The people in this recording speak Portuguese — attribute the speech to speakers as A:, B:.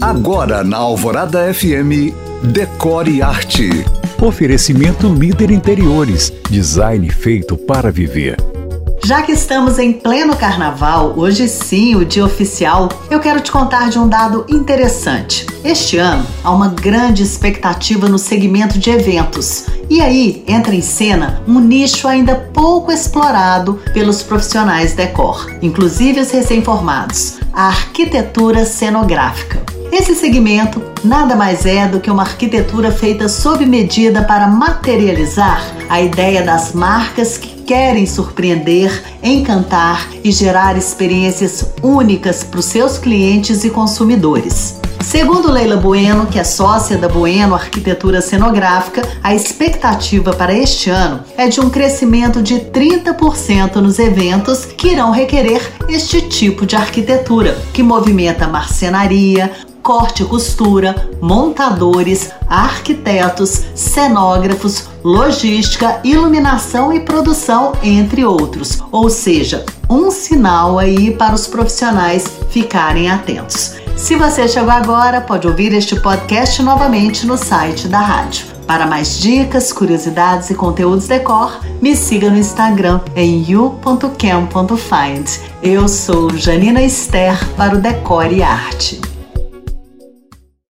A: Agora na Alvorada FM, Decore Arte.
B: Oferecimento Líder Interiores, design feito para viver.
C: Já que estamos em pleno carnaval, hoje sim, o dia oficial, eu quero te contar de um dado interessante. Este ano há uma grande expectativa no segmento de eventos. E aí entra em cena um nicho ainda pouco explorado pelos profissionais decor, inclusive os recém-formados, a arquitetura cenográfica. Esse segmento nada mais é do que uma arquitetura feita sob medida para materializar a ideia das marcas que querem surpreender, encantar e gerar experiências únicas para os seus clientes e consumidores. Segundo Leila Bueno, que é sócia da Bueno Arquitetura Cenográfica, a expectativa para este ano é de um crescimento de 30% nos eventos que irão requerer este tipo de arquitetura, que movimenta marcenaria, corte e costura, montadores, arquitetos, cenógrafos, logística, iluminação e produção, entre outros. Ou seja, um sinal aí para os profissionais ficarem atentos. Se você chegou agora, pode ouvir este podcast novamente no site da rádio. Para mais dicas, curiosidades e conteúdos decor, me siga no Instagram em you.cam.find. Eu sou Janina Esther para o Decore e Arte.